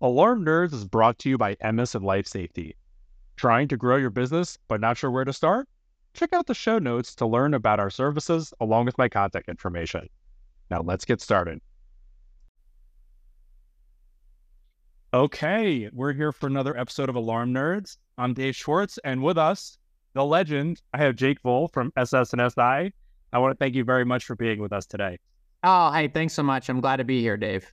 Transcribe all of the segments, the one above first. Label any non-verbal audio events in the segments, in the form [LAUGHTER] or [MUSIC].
Alarm Nerds is brought to you by EMES in Life Safety. Trying to grow your business but not sure where to start? Check out the show notes to learn about our services along with my contact information. Now let's get started. Okay, we're here for another episode of Alarm Nerds. I'm Dave Schwartz, and with us, the legend, I have Jake Voll from SS and SI. I want to thank you very much for being with us today. Oh, hey, thanks so much. I'm glad to be here, Dave.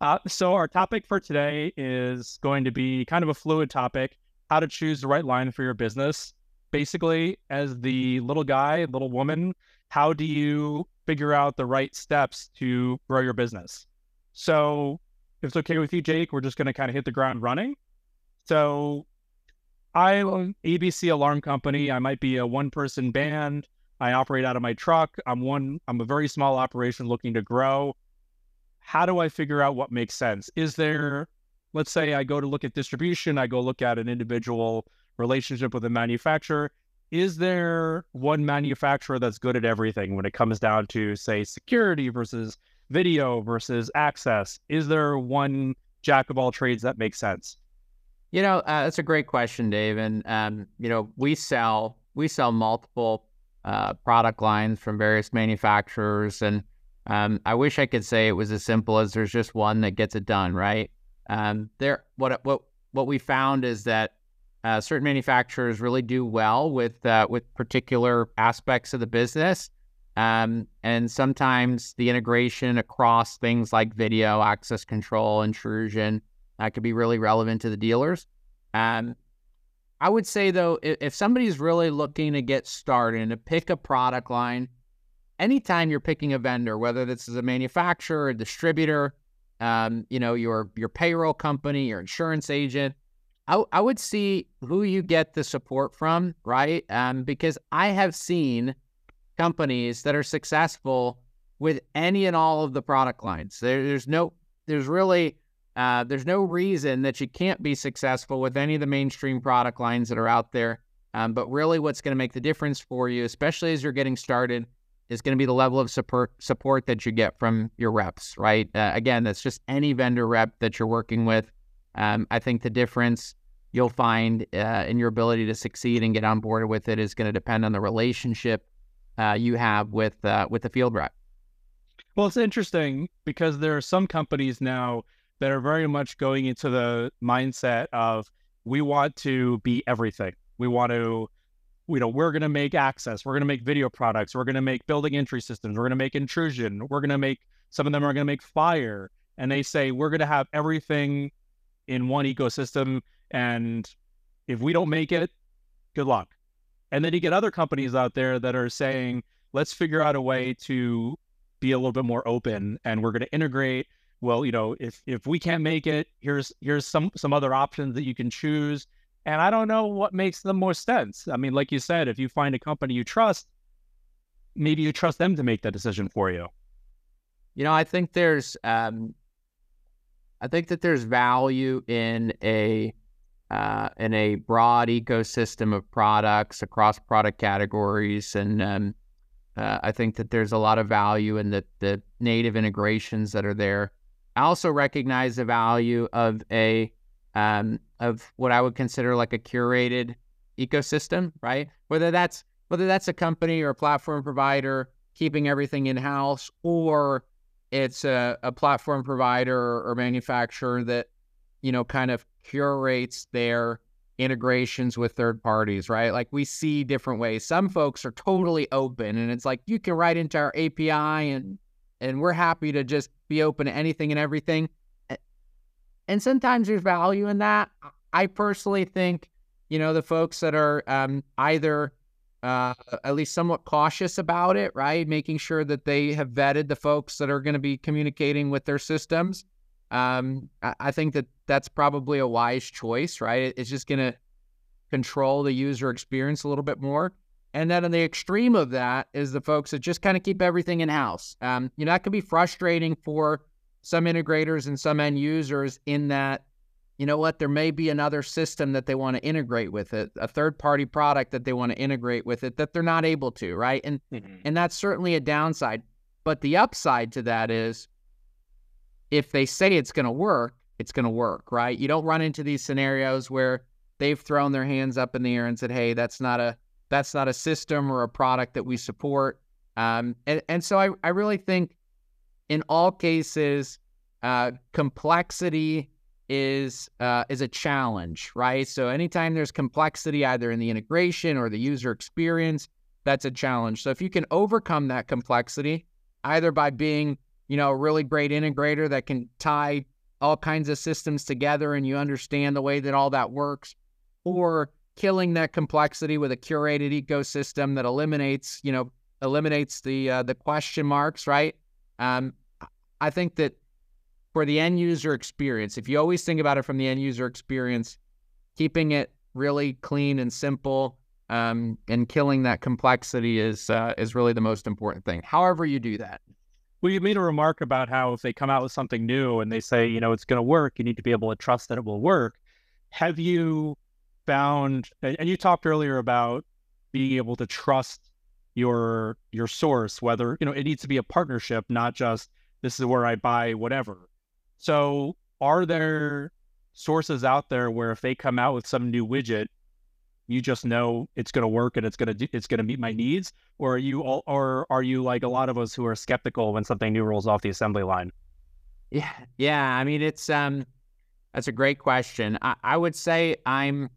Uh, so, our topic for today is going to be kind of a fluid topic how to choose the right line for your business. Basically, as the little guy, little woman, how do you figure out the right steps to grow your business? So, if it's okay with you, Jake, we're just going to kind of hit the ground running. So, I own ABC Alarm Company. I might be a one person band. I operate out of my truck. I'm one, I'm a very small operation looking to grow. How do I figure out what makes sense? Is there, let's say I go to look at distribution, I go look at an individual relationship with a manufacturer. Is there one manufacturer that's good at everything when it comes down to, say, security versus video versus access? Is there one jack of all trades that makes sense? You know, uh, that's a great question, Dave. And um, you know, we sell we sell multiple uh, product lines from various manufacturers. And um, I wish I could say it was as simple as there's just one that gets it done, right? Um, there, what what what we found is that uh, certain manufacturers really do well with uh, with particular aspects of the business, um, and sometimes the integration across things like video, access control, intrusion, that could be really relevant to the dealers. Um, I would say though, if, if somebody's really looking to get started and to pick a product line, anytime you're picking a vendor, whether this is a manufacturer, a distributor, um, you know, your your payroll company, your insurance agent, I, I would see who you get the support from, right? Um, because I have seen companies that are successful with any and all of the product lines. There, there's no, there's really uh, there's no reason that you can't be successful with any of the mainstream product lines that are out there. Um, but really, what's going to make the difference for you, especially as you're getting started, is going to be the level of support support that you get from your reps. Right? Uh, again, that's just any vendor rep that you're working with. Um, I think the difference you'll find uh, in your ability to succeed and get on board with it is going to depend on the relationship uh, you have with uh, with the field rep. Well, it's interesting because there are some companies now that are very much going into the mindset of we want to be everything. We want to, you know, we're going to make access, we're going to make video products, we're going to make building entry systems, we're going to make intrusion, we're going to make, some of them are going to make fire. And they say we're going to have everything in one ecosystem. And if we don't make it, good luck. And then you get other companies out there that are saying, let's figure out a way to be a little bit more open and we're going to integrate well, you know, if if we can't make it, here's here's some some other options that you can choose. And I don't know what makes the most sense. I mean, like you said, if you find a company you trust, maybe you trust them to make that decision for you. You know, I think there's um I think that there's value in a uh, in a broad ecosystem of products across product categories, and um, uh, I think that there's a lot of value in the the native integrations that are there. I also recognize the value of a um, of what I would consider like a curated ecosystem, right? Whether that's whether that's a company or a platform provider keeping everything in house, or it's a, a platform provider or manufacturer that you know kind of curates their integrations with third parties, right? Like we see different ways. Some folks are totally open, and it's like you can write into our API and and we're happy to just be open to anything and everything. And sometimes there's value in that. I personally think, you know, the folks that are um, either uh, at least somewhat cautious about it, right? Making sure that they have vetted the folks that are going to be communicating with their systems. Um, I, I think that that's probably a wise choice, right? It's just going to control the user experience a little bit more. And then on the extreme of that is the folks that just kind of keep everything in house. Um, you know, that can be frustrating for some integrators and some end users in that, you know what, there may be another system that they want to integrate with it, a third party product that they want to integrate with it that they're not able to, right? And mm-hmm. and that's certainly a downside. But the upside to that is if they say it's going to work, it's going to work, right? You don't run into these scenarios where they've thrown their hands up in the air and said, "Hey, that's not a that's not a system or a product that we support." Um, and and so I I really think in all cases, uh, complexity is uh, is a challenge, right? So anytime there's complexity, either in the integration or the user experience, that's a challenge. So if you can overcome that complexity, either by being you know a really great integrator that can tie all kinds of systems together and you understand the way that all that works, or killing that complexity with a curated ecosystem that eliminates you know eliminates the uh, the question marks, right? Um, I think that for the end user experience, if you always think about it from the end user experience, keeping it really clean and simple um, and killing that complexity is uh, is really the most important thing. However, you do that. Well, you made a remark about how if they come out with something new and they say, you know, it's going to work, you need to be able to trust that it will work. Have you found, and you talked earlier about being able to trust your your source, whether you know it needs to be a partnership, not just this is where I buy whatever. So, are there sources out there where if they come out with some new widget, you just know it's going to work and it's going to it's going to meet my needs, or are you all, or are you like a lot of us who are skeptical when something new rolls off the assembly line? Yeah, yeah. I mean, it's um, that's a great question. I, I would say I'm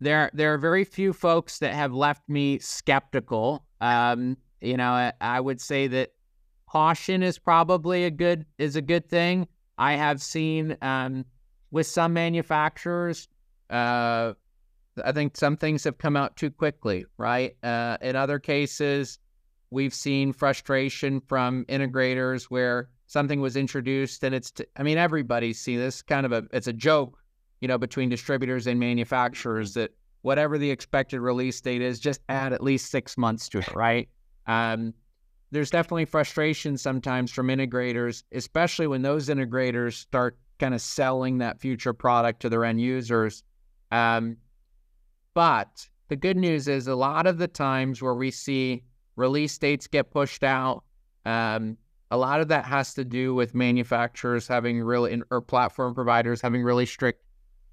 there. There are very few folks that have left me skeptical. Um, you know, I, I would say that caution is probably a good is a good thing. I have seen um, with some manufacturers, uh, I think some things have come out too quickly, right? Uh, in other cases, we've seen frustration from integrators where something was introduced and it's, t- I mean, everybody's seen this kind of a, it's a joke, you know, between distributors and manufacturers that whatever the expected release date is, just add at least six months to it, [LAUGHS] right? Um, there's definitely frustration sometimes from integrators, especially when those integrators start kind of selling that future product to their end users. Um, but the good news is a lot of the times where we see release dates get pushed out, um, a lot of that has to do with manufacturers having really, or platform providers having really strict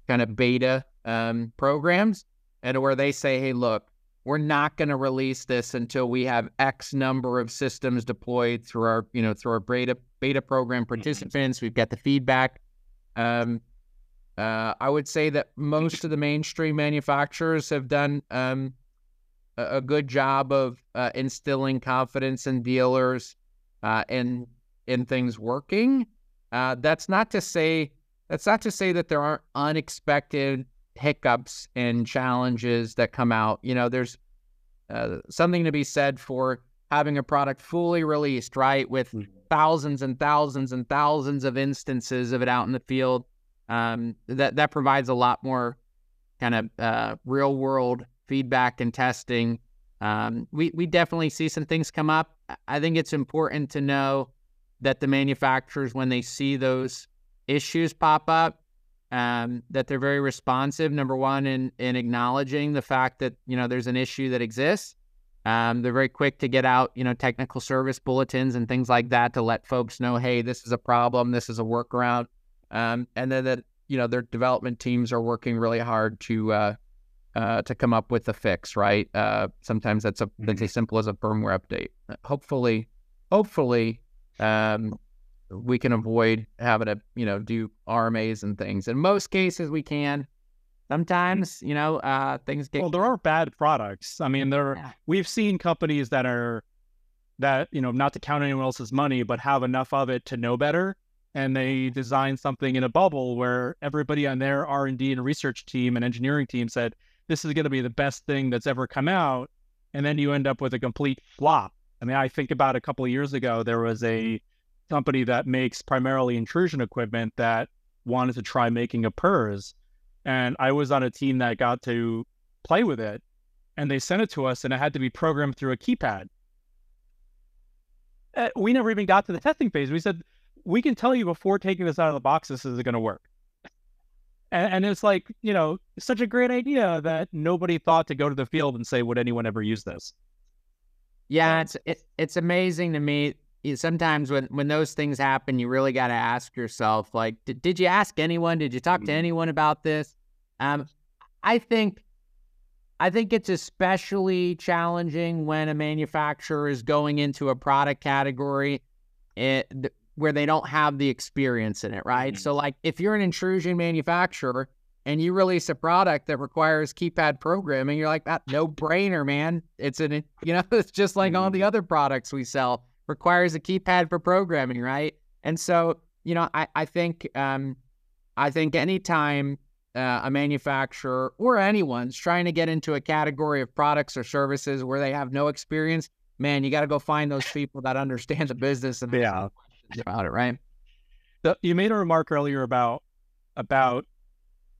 kind of beta um, programs, and where they say, hey, look, we're not going to release this until we have X number of systems deployed through our, you know, through our beta beta program mm-hmm. participants. We've got the feedback. Um, uh, I would say that most of the mainstream manufacturers have done um, a, a, good job of uh, instilling confidence in dealers uh, in in things working. Uh, that's not to say that's not to say that there aren't unexpected hiccups and challenges that come out. You know, there's uh, something to be said for having a product fully released, right, with mm-hmm. thousands and thousands and thousands of instances of it out in the field. Um, that that provides a lot more kind of uh, real world feedback and testing. Um, we we definitely see some things come up. I think it's important to know that the manufacturers, when they see those issues pop up, um, that they're very responsive. Number one, in in acknowledging the fact that you know there's an issue that exists. Um, they're very quick to get out, you know, technical service bulletins and things like that to let folks know, hey, this is a problem, this is a workaround, um, and then that you know their development teams are working really hard to uh, uh, to come up with a fix. Right? Uh, sometimes that's a that's as simple as a firmware update. Hopefully, hopefully, um, we can avoid having to, you know, do RMAs and things. In most cases, we can. Sometimes, you know, uh, things get. Well, there are bad products. I mean, there yeah. we've seen companies that are that you know not to count anyone else's money, but have enough of it to know better, and they design something in a bubble where everybody on their R and D and research team and engineering team said this is going to be the best thing that's ever come out, and then you end up with a complete flop. I mean, I think about a couple of years ago, there was a company that makes primarily intrusion equipment that wanted to try making a PERS. And I was on a team that got to play with it. And they sent it to us, and it had to be programmed through a keypad. Uh, we never even got to the testing phase. We said, we can tell you before taking this out of the box, this is going to work. And, and, it's like, you know, such a great idea that nobody thought to go to the field and say, would anyone ever use this? Yeah, it's it, it's amazing to me sometimes when when those things happen, you really got to ask yourself, like, did, did you ask anyone? Did you talk to mm-hmm. anyone about this? Um, I think I think it's especially challenging when a manufacturer is going into a product category it, eh, where they don't have the experience in it, right? Mm-hmm. So, like, if you're an intrusion manufacturer and you release a product that requires keypad programming, you're like, that no brainer, man. It's an, you know, [LAUGHS] it's just like mm-hmm. all the mm-hmm. other products we sell requires a keypad for programming, right? And so, you know, I, I think, um, I think anytime uh, a manufacturer or anyone's trying to get into a category of products or services where they have no experience, man, you got to go find those people that understand the business and yeah. about it, right? The, you made a remark earlier about about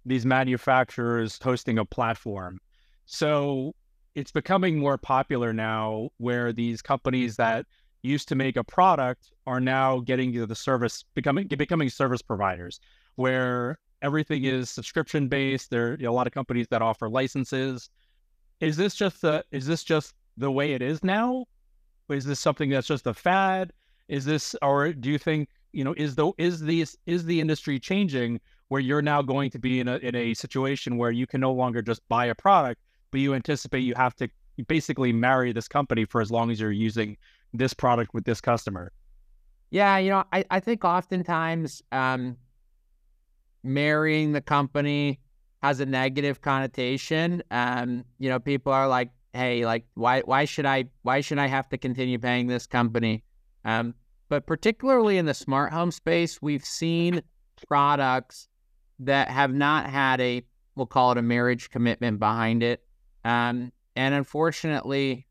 these manufacturers hosting a platform. So it's becoming more popular now where these companies that used to make a product are now getting the service becoming becoming service providers where everything is subscription based. There are you know, a lot of companies that offer licenses. Is this just the is this just the way it is now? Is this something that's just a fad? Is this or do you think, you know, is the is the is the industry changing where you're now going to be in a in a situation where you can no longer just buy a product, but you anticipate you have to basically marry this company for as long as you're using this product with this customer? Yeah, you know, I, I think oftentimes um, marrying the company has a negative connotation. Um, you know, people are like, "Hey, like, why why should I why should I have to continue paying this company?" Um, but particularly in the smart home space, we've seen products that have not had a we'll call it a marriage commitment behind it. Um, and unfortunately,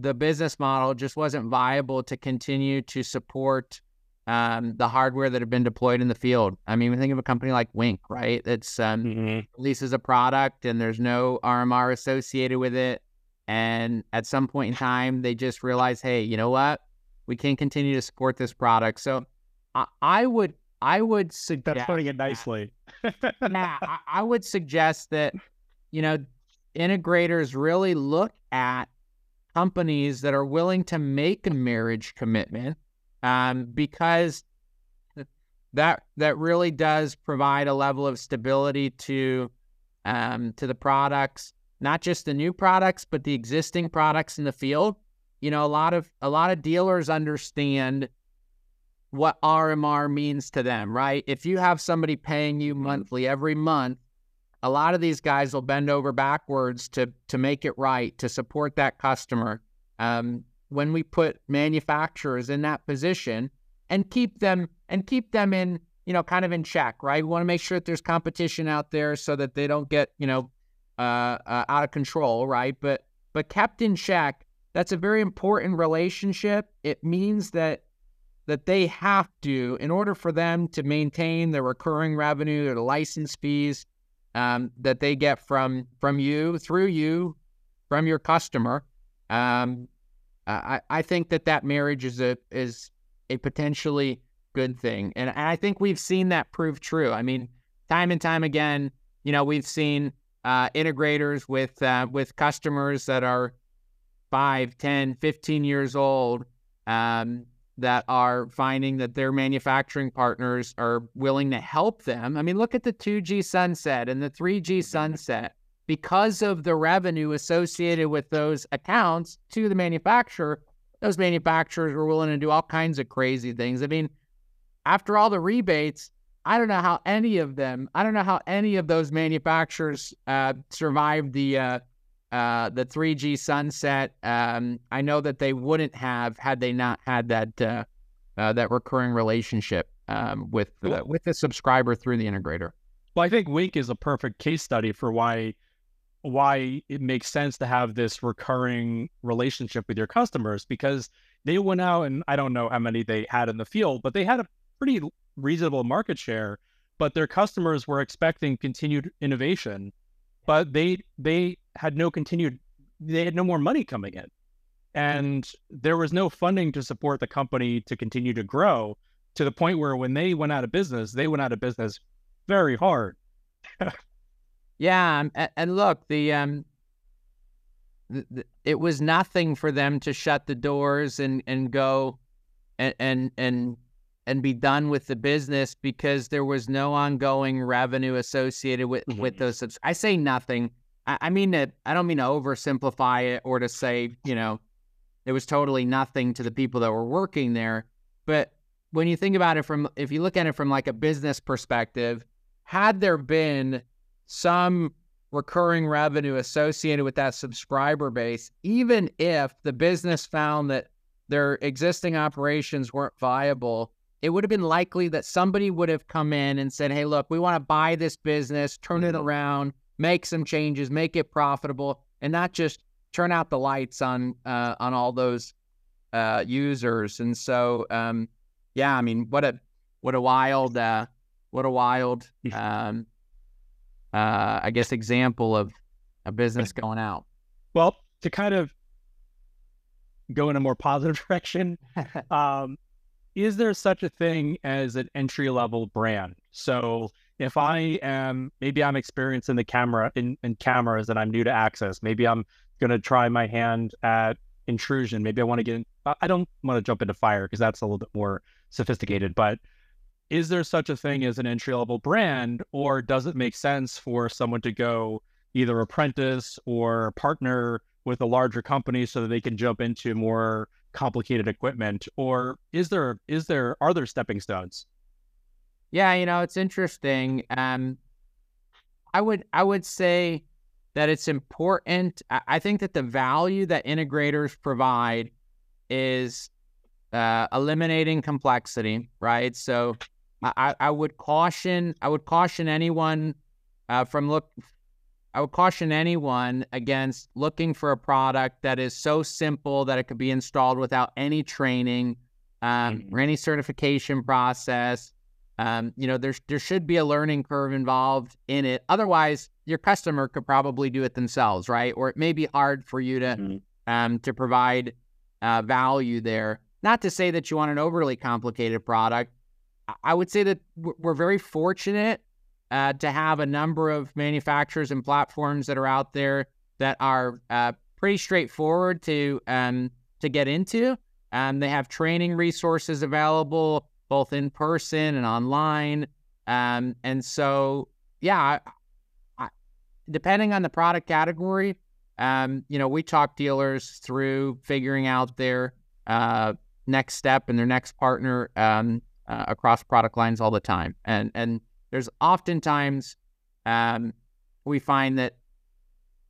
the business model just wasn't viable to continue to support um, the hardware that had been deployed in the field. I mean, we think of a company like Wink, right? It's um, mm-hmm. releases a product and there's no RMR associated with it. And at some point in time, they just realize, hey, you know what? We can't continue to support this product. So I, I would, I would suggest that's putting it nicely. [LAUGHS] yeah, I, I would suggest that you know integrators really look at companies that are willing to make a marriage commitment um, because that that really does provide a level of stability to um, to the products, not just the new products, but the existing products in the field. You know, a lot of a lot of dealers understand what RMR means to them, right? If you have somebody paying you monthly every month, a lot of these guys will bend over backwards to to make it right to support that customer. Um, when we put manufacturers in that position and keep them and keep them in you know kind of in check right we want to make sure that there's competition out there so that they don't get you know uh, uh, out of control right but but kept in check that's a very important relationship it means that that they have to in order for them to maintain their recurring revenue or license fees um, that they get from from you through you from your customer um, I, I think that that marriage is a is a potentially good thing, and I think we've seen that prove true. I mean, time and time again, you know, we've seen uh, integrators with uh, with customers that are 5, 10, 15 years old um, that are finding that their manufacturing partners are willing to help them. I mean, look at the 2G sunset and the 3G sunset because of the revenue associated with those accounts to the manufacturer, those manufacturers were willing to do all kinds of crazy things. I mean, after all the rebates, I don't know how any of them, I don't know how any of those manufacturers uh, survived the uh, uh, the 3G sunset. Um, I know that they wouldn't have had they not had that uh, uh, that recurring relationship um, with uh, with the subscriber through the integrator. Well, I think Wink is a perfect case study for why why it makes sense to have this recurring relationship with your customers because they went out and I don't know how many they had in the field, but they had a pretty reasonable market share. But their customers were expecting continued innovation, but they they had no continued they had no more money coming in. And there was no funding to support the company to continue to grow to the point where when they went out of business, they went out of business very hard. [LAUGHS] Yeah, and, and look, the um, the, the, it was nothing for them to shut the doors and and go and and and and be done with the business because there was no ongoing revenue associated with Mhm. with those. Subs- I say nothing. I, I mean that I don't mean to oversimplify it or to say you know it was totally nothing to the people that were working there. But when you think about it from if you look at it from like a business perspective, had there been some recurring revenue associated with that subscriber base, even if the business found that their existing operations weren't viable, it would have been likely that somebody would have come in and said, Hey, look, we want to buy this business, turn it Mhm. around, make some changes, make it profitable, and not just turn out the lights on uh, on all those uh, users. And so, um, yeah, I mean, what a what a wild uh, what a wild um, uh, I guess example of a business going out. Well, to kind of go in a more positive [LAUGHS] direction, [LAUGHS] um, is there such a thing as an entry level brand? So if I am maybe I'm experienced in the camera in, in cameras and I'm new to access, maybe I'm gonna try my hand at intrusion. Maybe I want to get in, I don't want to jump into fire because that's a little bit more sophisticated, but is there such a thing as an entry level brand or does it make sense for someone to go either apprentice or partner with a larger company so that they can jump into more complicated equipment? Or is there is there are there stepping stones Yeah, you know, it's interesting. Um, I would I would say that it's important. I, think that the value that integrators provide is uh, eliminating complexity, right? So I, I- would caution I would caution anyone uh, from look I would caution anyone against looking for a product that is so simple that it could be installed without any training um, Mhm. or any certification process. Um, you know, there's there should be a learning curve involved in it. Otherwise, your customer could probably do it themselves, right? Or it may be hard for you to Mhm. um, to provide uh, value there. Not to say that you want an overly complicated product. I- would say that we're we're very fortunate uh, to have a number of manufacturers and platforms that are out there that are uh, pretty straightforward to um, to get into. Um, they have training resources available both in person and online. Um, and so, yeah, I, I, depending on the product category, um, you know, we talk dealers through figuring out their uh, next step and their next partner um, uh, across product lines all the time. And and there's oftentimes um, we find that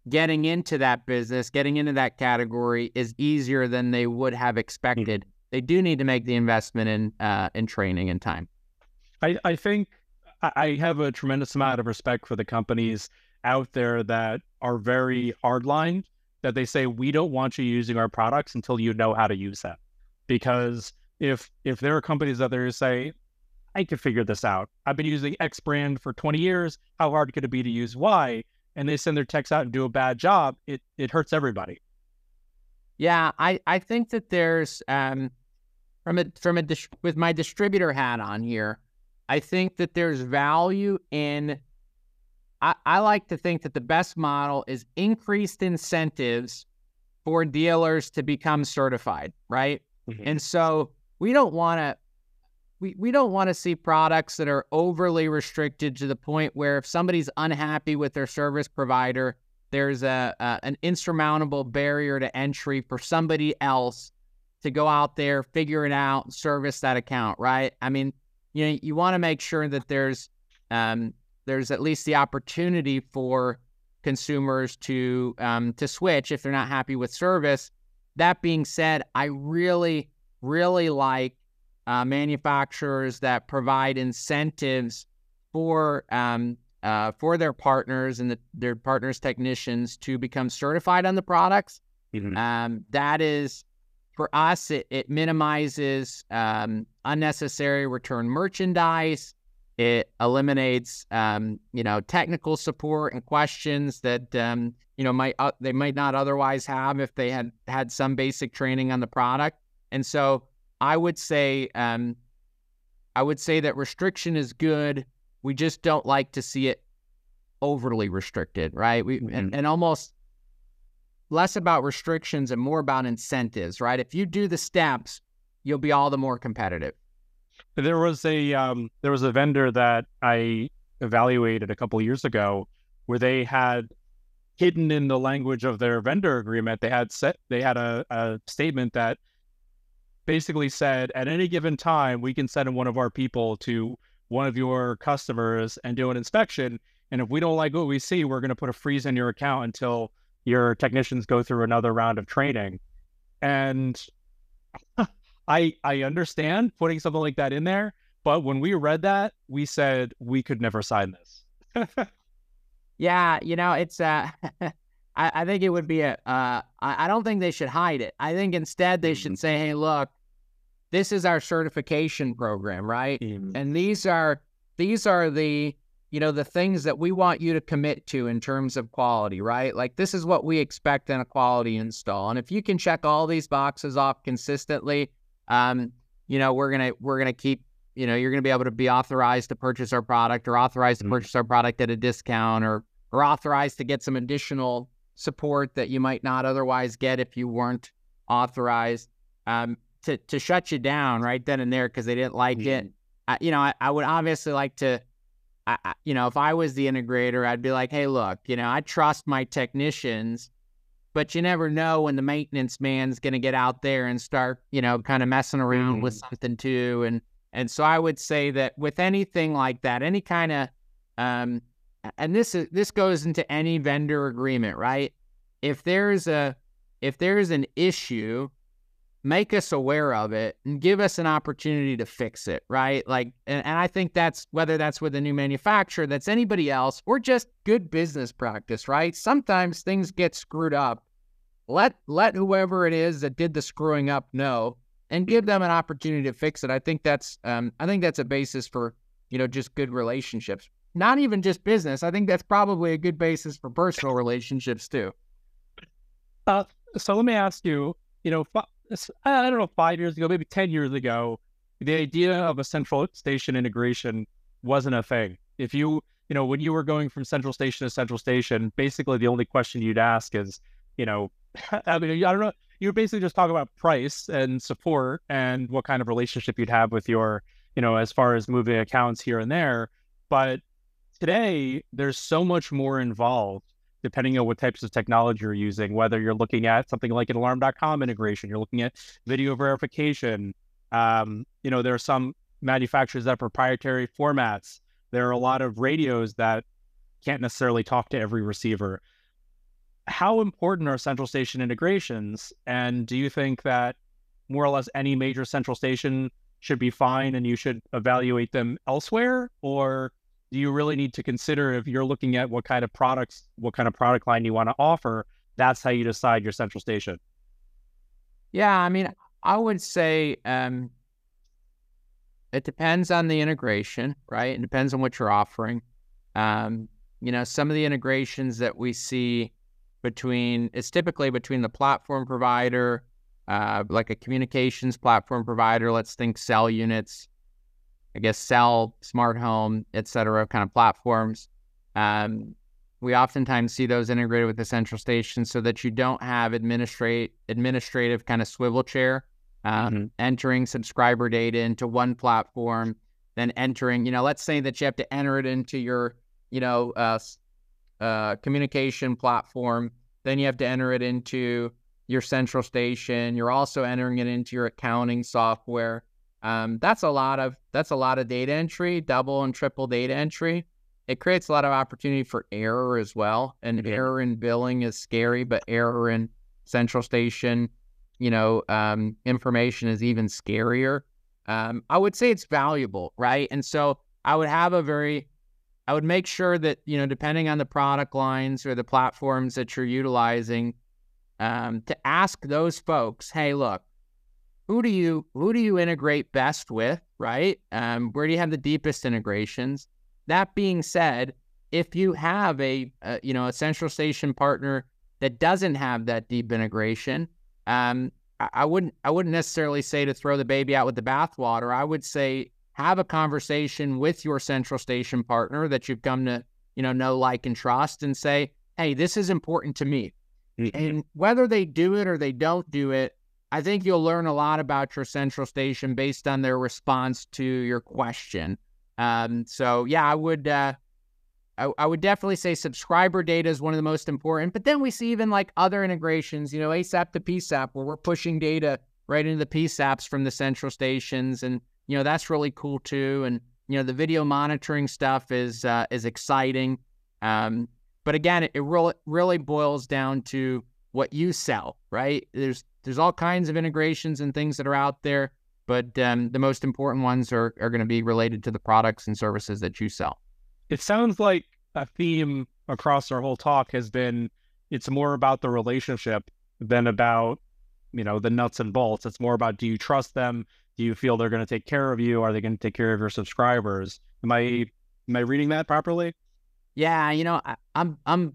getting into that business, getting into that category is easier than they would have expected. They do need to make the investment in uh, in training and time. I, I think I- have a tremendous amount of respect for the companies out there that are very hardline that they say we don't want you using our products until you know how to use them. Because if if there are companies out there who say I can figure this out. I've been using X brand for 20 years. How hard could it be to use Y? And they send their techs out and do a bad job it it hurts everybody. Yeah, I, I think that there's um from a from a with my distributor hat on here, I think that there's value in. I, I like to think that the best model is increased incentives for dealers to become certified, right? Mm-hmm. And so we don't want to we, we don't want to see products that are overly restricted to the point where if somebody's unhappy with their service provider, there's a, a an insurmountable barrier to entry for somebody else to go out there, figure it out, service that account, right? I mean, you know, you want to make sure that there's um, there's at least the opportunity for consumers to um, to switch if they're not happy with service. That being said, I really, really like uh, manufacturers that provide incentives for um, uh, for their partners and the, their partners technicians to become certified on the products. Um, that is for us, it, it minimizes um, unnecessary return merchandise. It eliminates, um, you know, technical support and questions that um, you know might uh, they might not otherwise have if they had had some basic training on the product. And so, I would say, um, I would say that restriction is good. We just don't like to see it overly restricted, right? We and, and almost less about restrictions and more about incentives, right? If you do the steps, you'll be all the more competitive. There was a um, there was a vendor that I evaluated a couple years ago where they had hidden in the language of their vendor agreement they had set they had a, a statement that basically said at any given time we can send one of our people to one of your customers and do an inspection and if we don't like what we see we're going to put a freeze in your account until your technicians go through another round of training and [LAUGHS] i i understand putting something like that in there but when we read that we said we could never sign this [LAUGHS] Yeah, you know, it's uh [LAUGHS] I, I think it would be a uh I, I don't think they should hide it. I think instead they should say, Hey, look, this is our certification program, right? Mm. And these are these are the you know the things that we want you to commit to in terms of quality, right? Like this is what we expect in a quality install. And if you can check all these boxes off consistently, um, you know, we're gonna we're gonna keep you know, you're going to be able to be authorized to purchase our product or authorized to Mhm. purchase our product at a discount or or authorized to get some additional support that you might not otherwise get if you weren't authorized um, to to shut you down right then and there because they didn't like it. I, you know, I, I would obviously like to. I, you know, if I was the integrator, I'd be like, hey, look, you know, I trust my technicians, but you never know when the maintenance man's going to get out there and start, you know, kind of messing around with something too. And and so I would say that with anything like that, any kind of, um, and this is this goes into any vendor agreement, right? If there's a if there's an issue, make us aware of it and give us an opportunity to fix it, right? Like, and, and I think that's whether that's with a new manufacturer, that's anybody else, or just good business practice, right? Sometimes things get screwed up. Let let whoever it is that did the screwing up know and give them an opportunity to fix it. I think that's um, I think that's a basis for you know just good relationships. Not even just business. I think that's probably a good basis for personal relationships too. Uh, so let me ask you, you know, s- I don't know, five years ago, maybe 10 years ago, the idea of a central station integration wasn't a thing. If you, you know, when you were going from central station to central station, basically the only question you'd ask is, you know, [LAUGHS] I mean, I don't know, you basically just talk about price and support and what kind of relationship you'd have with your, you know, as far as moving accounts here and there. But today, there's so much more involved depending on what types of technology you're using, whether you're looking at something like an alarm.com integration, you're looking at video verification. Um, you know, there are some manufacturers that proprietary formats. There are a lot of radios that can't necessarily talk to every receiver. How important are central station integrations? And do you think that more or less any major central station should be fine and you should evaluate them elsewhere? Or do you really need to consider if you're looking at what kind of products, what kind of product line you want to offer? That's how you decide your central station. Yeah, I mean, I would say um, it depends on the integration, right? It depends on what you're offering. Um, you know, some of the integrations that we see between it's typically between the platform provider, uh, like a communications platform provider. Let's think cell units, I guess cell, smart home, et cetera, kind of platforms. Um, we oftentimes see those integrated with the central station so that you don't have administrate administrative kind of swivel chair um, Mhm. entering subscriber data into one platform then entering you know let's say that you have to enter it into your you know uh, uh, communication platform then you have to enter it into your central station you're also entering it into your accounting software um, that's a lot of that's a lot of data entry double and triple data entry it creates a lot of opportunity for error as well. And Mhm. error in billing is scary, but error in central station, you know, um, information is even scarier. Um, I would say it's valuable, right? And so I would have a very, I would make sure that you know, depending on the product lines or the platforms that you're utilizing, um, to ask those folks, hey, look, who do you who do you integrate best with, right? Um, where do you have the deepest integrations? That being said, if you have a, a you know a central station partner that doesn't have that deep integration, um, I, I wouldn't I wouldn't necessarily say to throw the baby out with the bathwater. I would say have a conversation with your central station partner that you've come to you know know like and trust, and say, hey, this is important to me. And whether they do it or they don't do it, I think you'll learn a lot about your central station based on their response to your question. Um, so yeah, I would uh, I, I, would definitely say subscriber data is one of the most important. But then we see even like other integrations, you know, ASAP to PSAP, where we're pushing data right into the PSAPs from the central stations, and you know that's really cool too. And you know the video monitoring stuff is uh, is exciting. Um, but again, it, it really really boils down to what you sell, right? There's there's all kinds of integrations and things that are out there, but um, the most important ones are are going to be related to the products and services that you sell. It sounds like a theme across our whole talk has been it's more about the relationship than about you know the nuts and bolts. It's more about do you trust them? Do you feel they're going to take care of you? Are they going to take care of your subscribers? Am I am I reading that properly? Yeah, you know, I, I'm I'm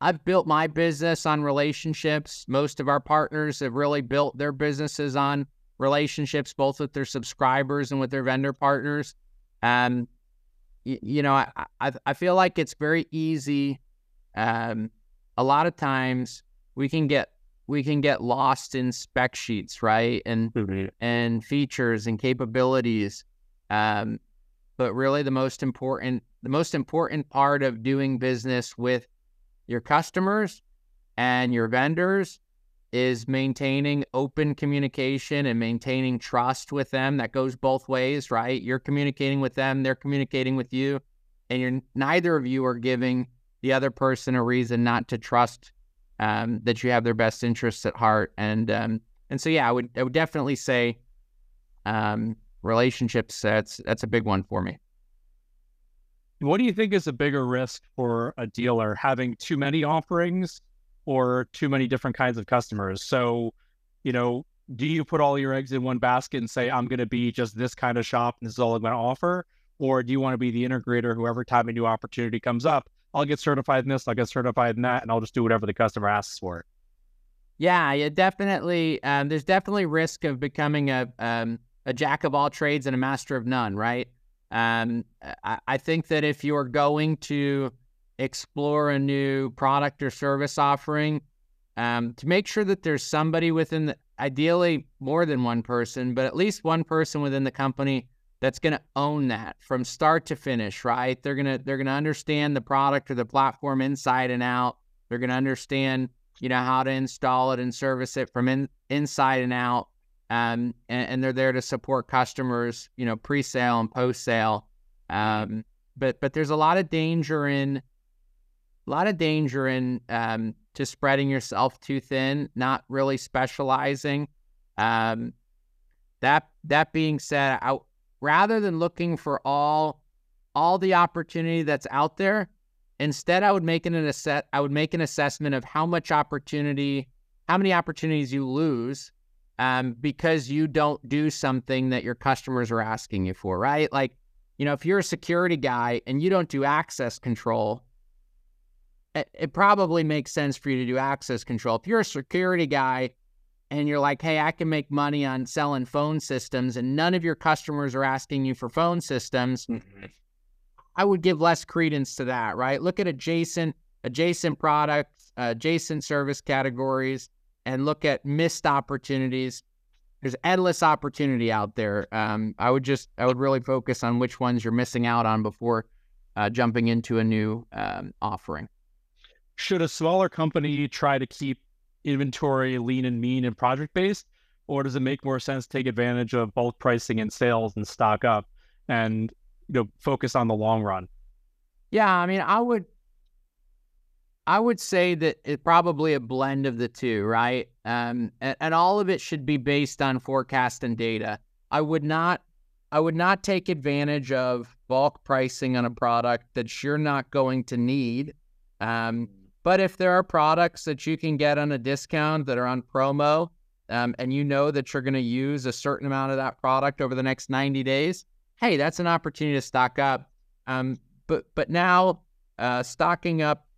I've built my business on relationships. Most of our partners have really built their businesses on relationships, both with their subscribers and with their vendor partners. Um, you, you know, I, I, I feel like it's very easy. Um, a lot of times we can get we can get lost in spec sheets, right? And mm-hmm. and features and capabilities. Um, but really, the most important the most important part of doing business with your customers and your vendors is maintaining open communication and maintaining trust with them. That goes both ways right? You're communicating with them they're communicating with you and you're neither of you are giving the other person a reason not to trust um, that you have their best interests at heart. And um, and so yeah i would i would definitely say um, relationships that's that's a big one for me what do you think is a bigger risk for a dealer having too many offerings or too many different kinds of customers? So, you know, do you put all your eggs in one basket and say, I'm going to be just this kind of shop and this is all I'm going to offer? Or do you want to be the integrator who every time a new opportunity comes up, I'll get certified in this, I'll get certified in that, and I'll just do whatever the customer asks for? Yeah, yeah, definitely. Um, there's definitely risk of becoming a um, a jack of all trades and a master of none, right? Um, I, I think that if you're going to explore a new product or service offering, um, to make sure that there's somebody within the, ideally more than one person, but at least one person within the company that's going to own that from start to finish, right? They're going to they're going to understand the product or the platform inside and out. They're going to understand, you know, how to install it and service it from in, inside and out um, and, and, they're there to support customers, you know, pre-sale and post-sale. Um, but but there's a lot of danger in a lot of danger in um, spreading yourself too thin, not really specializing. Um, that that being said, I, rather than looking for all all the opportunity that's out there, instead I would make an assess I would make an assessment of how much opportunity, how many opportunities you lose um, because you don't do something that your customers are asking you for, right? Like, you know, if you're a security guy and you don't do access control, it, it probably makes sense for you to do access control. If you're a security guy and you're like, hey, I can make money on selling phone systems and none of your customers are asking you for phone systems, mm-hmm. I would give less credence to that, right? Look at adjacent adjacent products, uh, adjacent service categories and look at missed opportunities. There's endless opportunity out there. Um, I would just, I would really focus on which ones you're missing out on before uh, jumping into a new um, offering. Should a smaller company try to keep inventory lean and mean and project based, or does it make more sense to take advantage of bulk pricing and sales and stock up and you know focus on the long run? Yeah, I mean, I would I would say that it's probably a blend of the two, right? Um, and, and all of it should be based on forecast and data. I would not, I would not take advantage of bulk pricing on a product that you're not going to need. Um, but if there are products that you can get on a discount that are on promo, um, and you know that you're going to use a certain amount of that product over the next 90 days, hey, that's an opportunity to stock up. Um, but but now uh, stocking up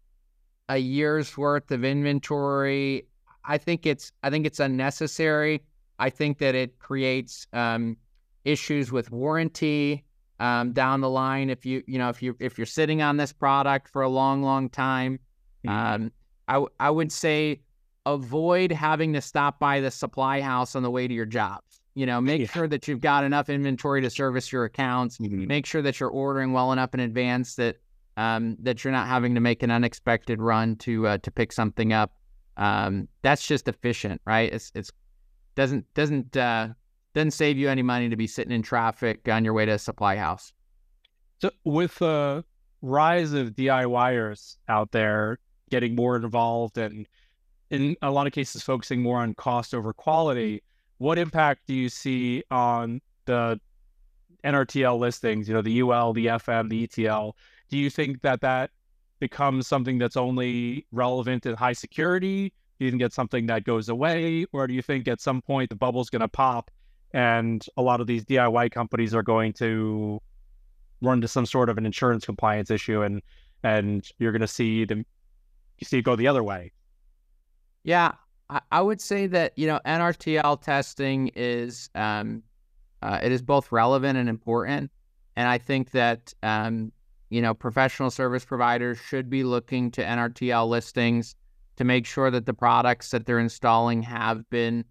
a year's worth of inventory. I think it's I think it's unnecessary. I think that it creates um, issues with warranty um, down the line. If you you know if you if you're sitting on this product for a long long time, mm-hmm. um, I I would say avoid having to stop by the supply house on the way to your job. You know, make Yeah. sure that you've got enough inventory to service your accounts. Make sure that you're ordering well enough in advance that um, that you're not having to make an unexpected run to uh, to pick something up. Um, that's just efficient, right? It's it's doesn't doesn't uh, doesn't save you any money to be sitting in traffic on your way to a supply house. So with the rise of DIYers out there getting more involved and in a lot of cases focusing more on cost over quality, what impact do you see on the NRTL listings, you know, the UL, the FM, the ETL? Do you think that that becomes something that's only relevant in high security? Do you think it's something that goes away? Or do you think at some point the bubble's going to pop and a lot of these DIY companies are going to run to some sort of an insurance compliance issue and and you're going to see them you see it go the other way Yeah, I, I would say that you know NRTL testing is um, uh, it is both relevant and important, and I think that um, you know professional service providers should be looking to NRTL listings to make sure that the products that they're installing have been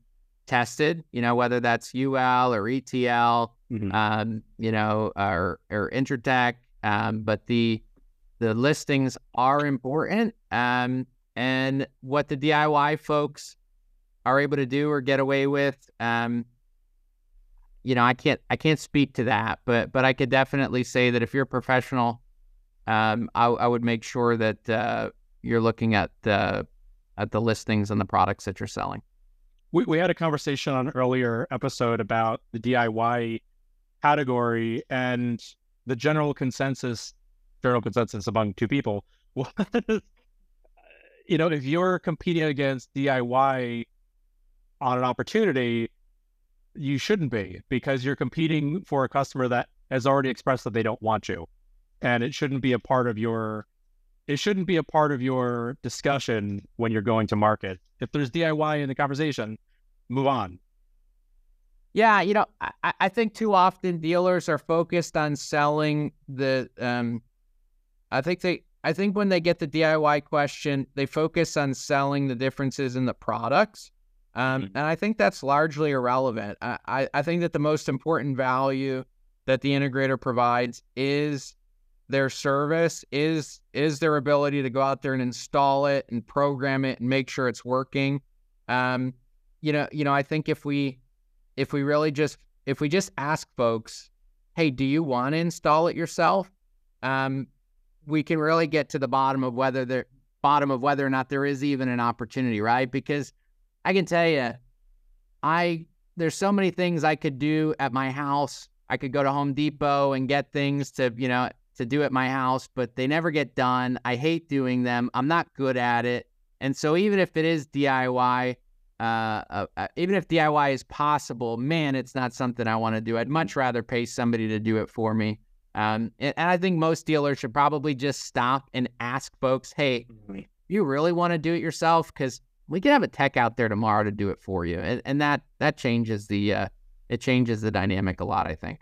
tested. You know whether that's UL or ETL, um, you know, or or Intertek, um, but the the listings are important. Um, and what the DIY folks are able to do or get away with, um, you know, I can't I can't speak to that, but but I could definitely say that if you're a professional, um, I, I would make sure that uh, you're looking at the at the listings and the products that you're selling. we, we had a conversation on an earlier episode about the diy category and the general consensus general consensus among two people [LAUGHS] was you know if you're competing against diy on an opportunity you shouldn't be because you're competing for a customer that has already expressed that they don't want you and it shouldn't be a part of your it shouldn't be a part of your discussion when you're going to market if there's diy in the conversation move on Yeah, you know, I, I think too often dealers are focused on selling the. Um, I think they. I think when they get the DIY question, they focus on selling the differences in the products, um, Mhm. and I think that's largely irrelevant. I, I, I think that the most important value that the integrator provides is their service, is is their ability to go out there and install it and program it and make sure it's working. Um, you know, you know, I think if we if we really just if we just ask folks, hey, do you want to install it yourself? Um, we can really get to the bottom of whether there bottom of whether or not there is even an opportunity, right? Because I can tell you, I there's so many things I could do at my house. I could go to Home Depot and get things to you know to do at my house, but they never get done. I hate doing them. I'm not good at it, and so even if it is DIY, uh, uh, uh, even if DIY is possible, man, it's not something I want to do. I'd much rather pay somebody to do it for me. Um, and, and I think most dealers should probably just stop and ask folks, hey, you really want to do it yourself? Because we can have a tech out there tomorrow to do it for you, and, and that that changes the uh, it changes the dynamic a lot. I think.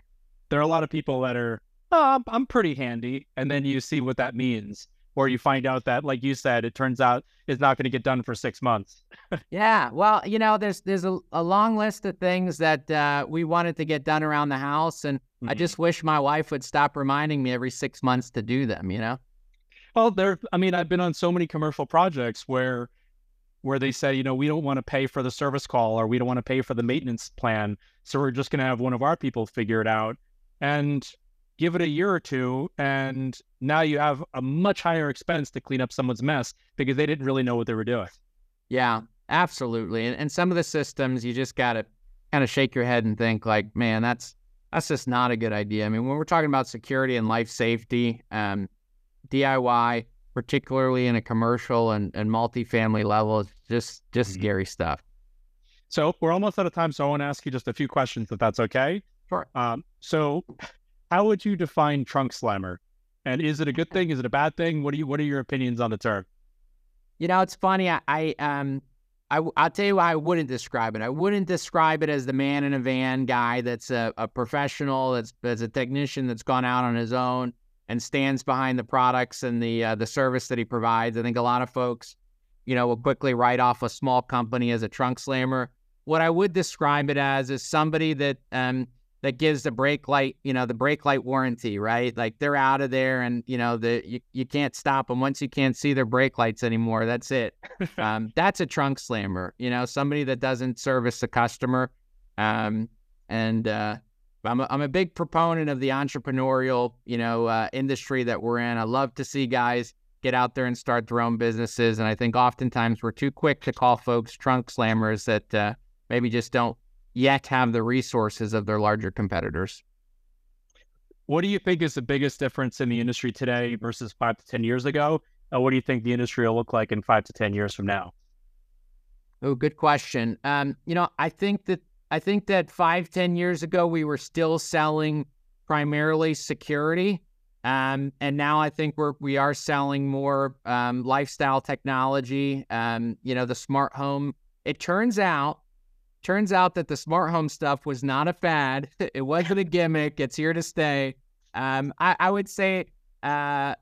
there are a lot of people that are oh, I'm, I'm pretty handy and then you see what that means or you find out that like you said it turns out it's not going to get done for six months [LAUGHS] Yeah, well, you know, there's there's a, a long list of things that uh, we wanted to get done around the house, and I Mhm. just wish my wife would stop reminding me every six months to do them. You know. well there i mean i've been on so many commercial projects where where they say you know we don't want to pay for the service call or we don't want to pay for the maintenance plan so we're just going to have one of our people figure it out and give it a year or two and now you have a much higher expense to clean up someone's mess because they didn't really know what they were doing Yeah, absolutely. And and some of the systems you just gotta kind of shake your head and think like, man, that's that's just not a good idea. I mean, when we're talking about security and life safety, um, DIY, particularly in a commercial and, and multifamily level, is just just Mhm. scary stuff. So we're almost out of time. So I want to ask you just a few questions, if that's okay. Sure. Um, so, how would you define trunk slammer? And is it a good thing? Is it a bad thing? What do you What are your opinions on the term? You know, it's funny. I, I um, I I'll tell you why I wouldn't describe it. I wouldn't describe it as the man in a van guy that's a, a professional, that's that's a technician that's gone out on his own and stands behind the products and the uh, the service that he provides. I think a lot of folks you know, will quickly write off a small company as a trunk slammer. What I would describe it as is somebody that um, that gives the brake light, you know, the brake light warranty, right? Like they're out of there, and you know, the you, you can't stop them once you can't see their brake lights anymore. That's it. [LAUGHS] um, that's a trunk slammer. You know, somebody that doesn't service the customer. Um, and uh, I'm a, I'm a big proponent of the entrepreneurial, you know, uh, industry that we're in. I love to see guys get out there and start their own businesses, and I think oftentimes we're too quick to call folks trunk slammers that uh, maybe just don't yet have the resources of their larger competitors. What do you think is the biggest difference in the industry today versus five to 10 years ago? Uh, what do you think the industry will look like in five to 10 years from now? Oh, good question. Um, you know, I think that I think that five, ten years ago we were still selling primarily security. Um, and now I think we're we are selling more um, lifestyle technology. Um, you know, the smart home. It turns out Turns out that the smart home stuff was not a fad. [LAUGHS] It wasn't a gimmick. It's here to stay. Um, I, I, would say uh,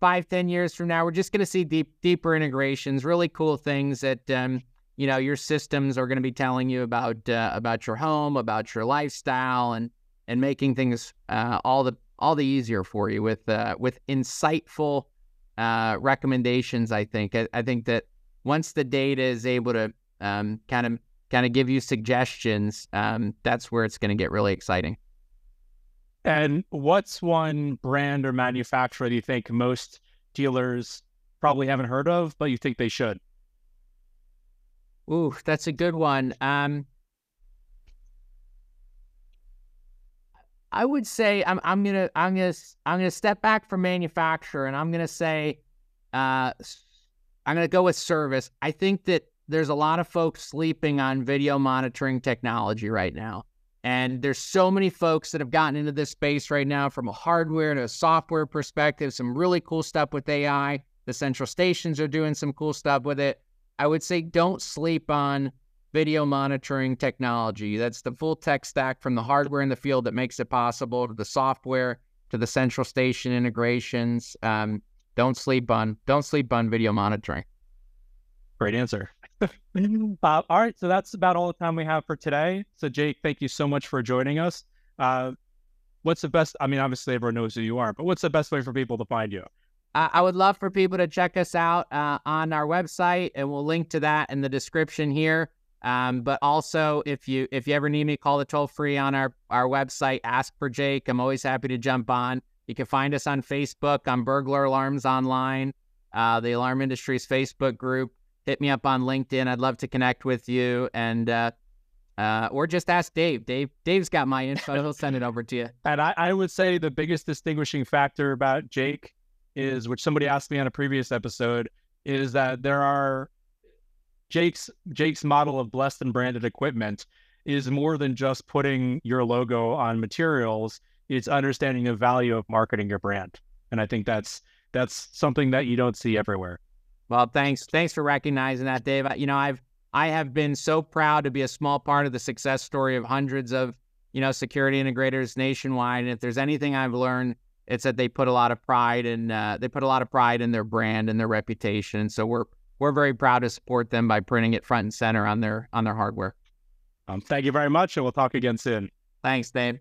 five, ten years from now, we're just going to see deep, deeper integrations, really cool things that um, you know your systems are going to be telling you about uh, about your home, about your lifestyle, and and making things uh, all the all the easier for you with uh, with insightful uh, recommendations. I think I, I, think that once the data is able to um, kind of kind of give you suggestions, um, that's where it's going to get really exciting. And what's one brand or manufacturer do you think most dealers probably haven't heard of, but you think they should? Ooh, that's a good one. Um, I would say I'm I'm gonna I'm gonna I'm gonna step back from manufacturer and I'm gonna say uh, I'm gonna go with service. I think that there's a lot of folks sleeping on video monitoring technology right now. And there's so many folks that have gotten into this space right now from a hardware to a software perspective, some really cool stuff with AI. The central stations are doing some cool stuff with it. I would say don't sleep on video monitoring technology. That's the full tech stack from the hardware in the field that makes it possible to the software to the central station integrations. Um, don't sleep on don't sleep on video monitoring. Great answer. Uh, all right, so that's about all the time we have for today. So, Jake, thank you so much for joining us. Uh, what's the best? I mean, obviously, everyone knows who you are, but what's the best way for people to find you? Uh, I would love for people to check us out uh, on our website, and we'll link to that in the description here. Um, but also, if you if you ever need me, call the toll free on our our website. Ask for Jake. I'm always happy to jump on. You can find us on Facebook on Burglar Alarms Online, uh, the alarm industry's Facebook group hit me up on LinkedIn. I'd love to connect with you and uh, uh, or just ask Dave. Dave Dave's got my info. [LAUGHS] He'll send it over to you. And I, I would say the biggest distinguishing factor about Jake is, which somebody asked me on a previous episode, is that there are Jake's Jake's model of blessed and branded equipment is more than just putting your logo on materials. It's understanding the value of marketing your brand, and I think that's that's something that you don't see everywhere. Well, thanks. Thanks for recognizing that, Dave. You know, I've I have been so proud to be a small part of the success story of hundreds of, you know, security integrators nationwide. And if there's anything I've learned, it's that they put a lot of pride and uh, they put a lot of pride in their brand and their reputation. So we're we're very proud to support them by printing it front and center on their on their hardware. Um, thank you very much, and we'll talk again soon. Thanks, Dave.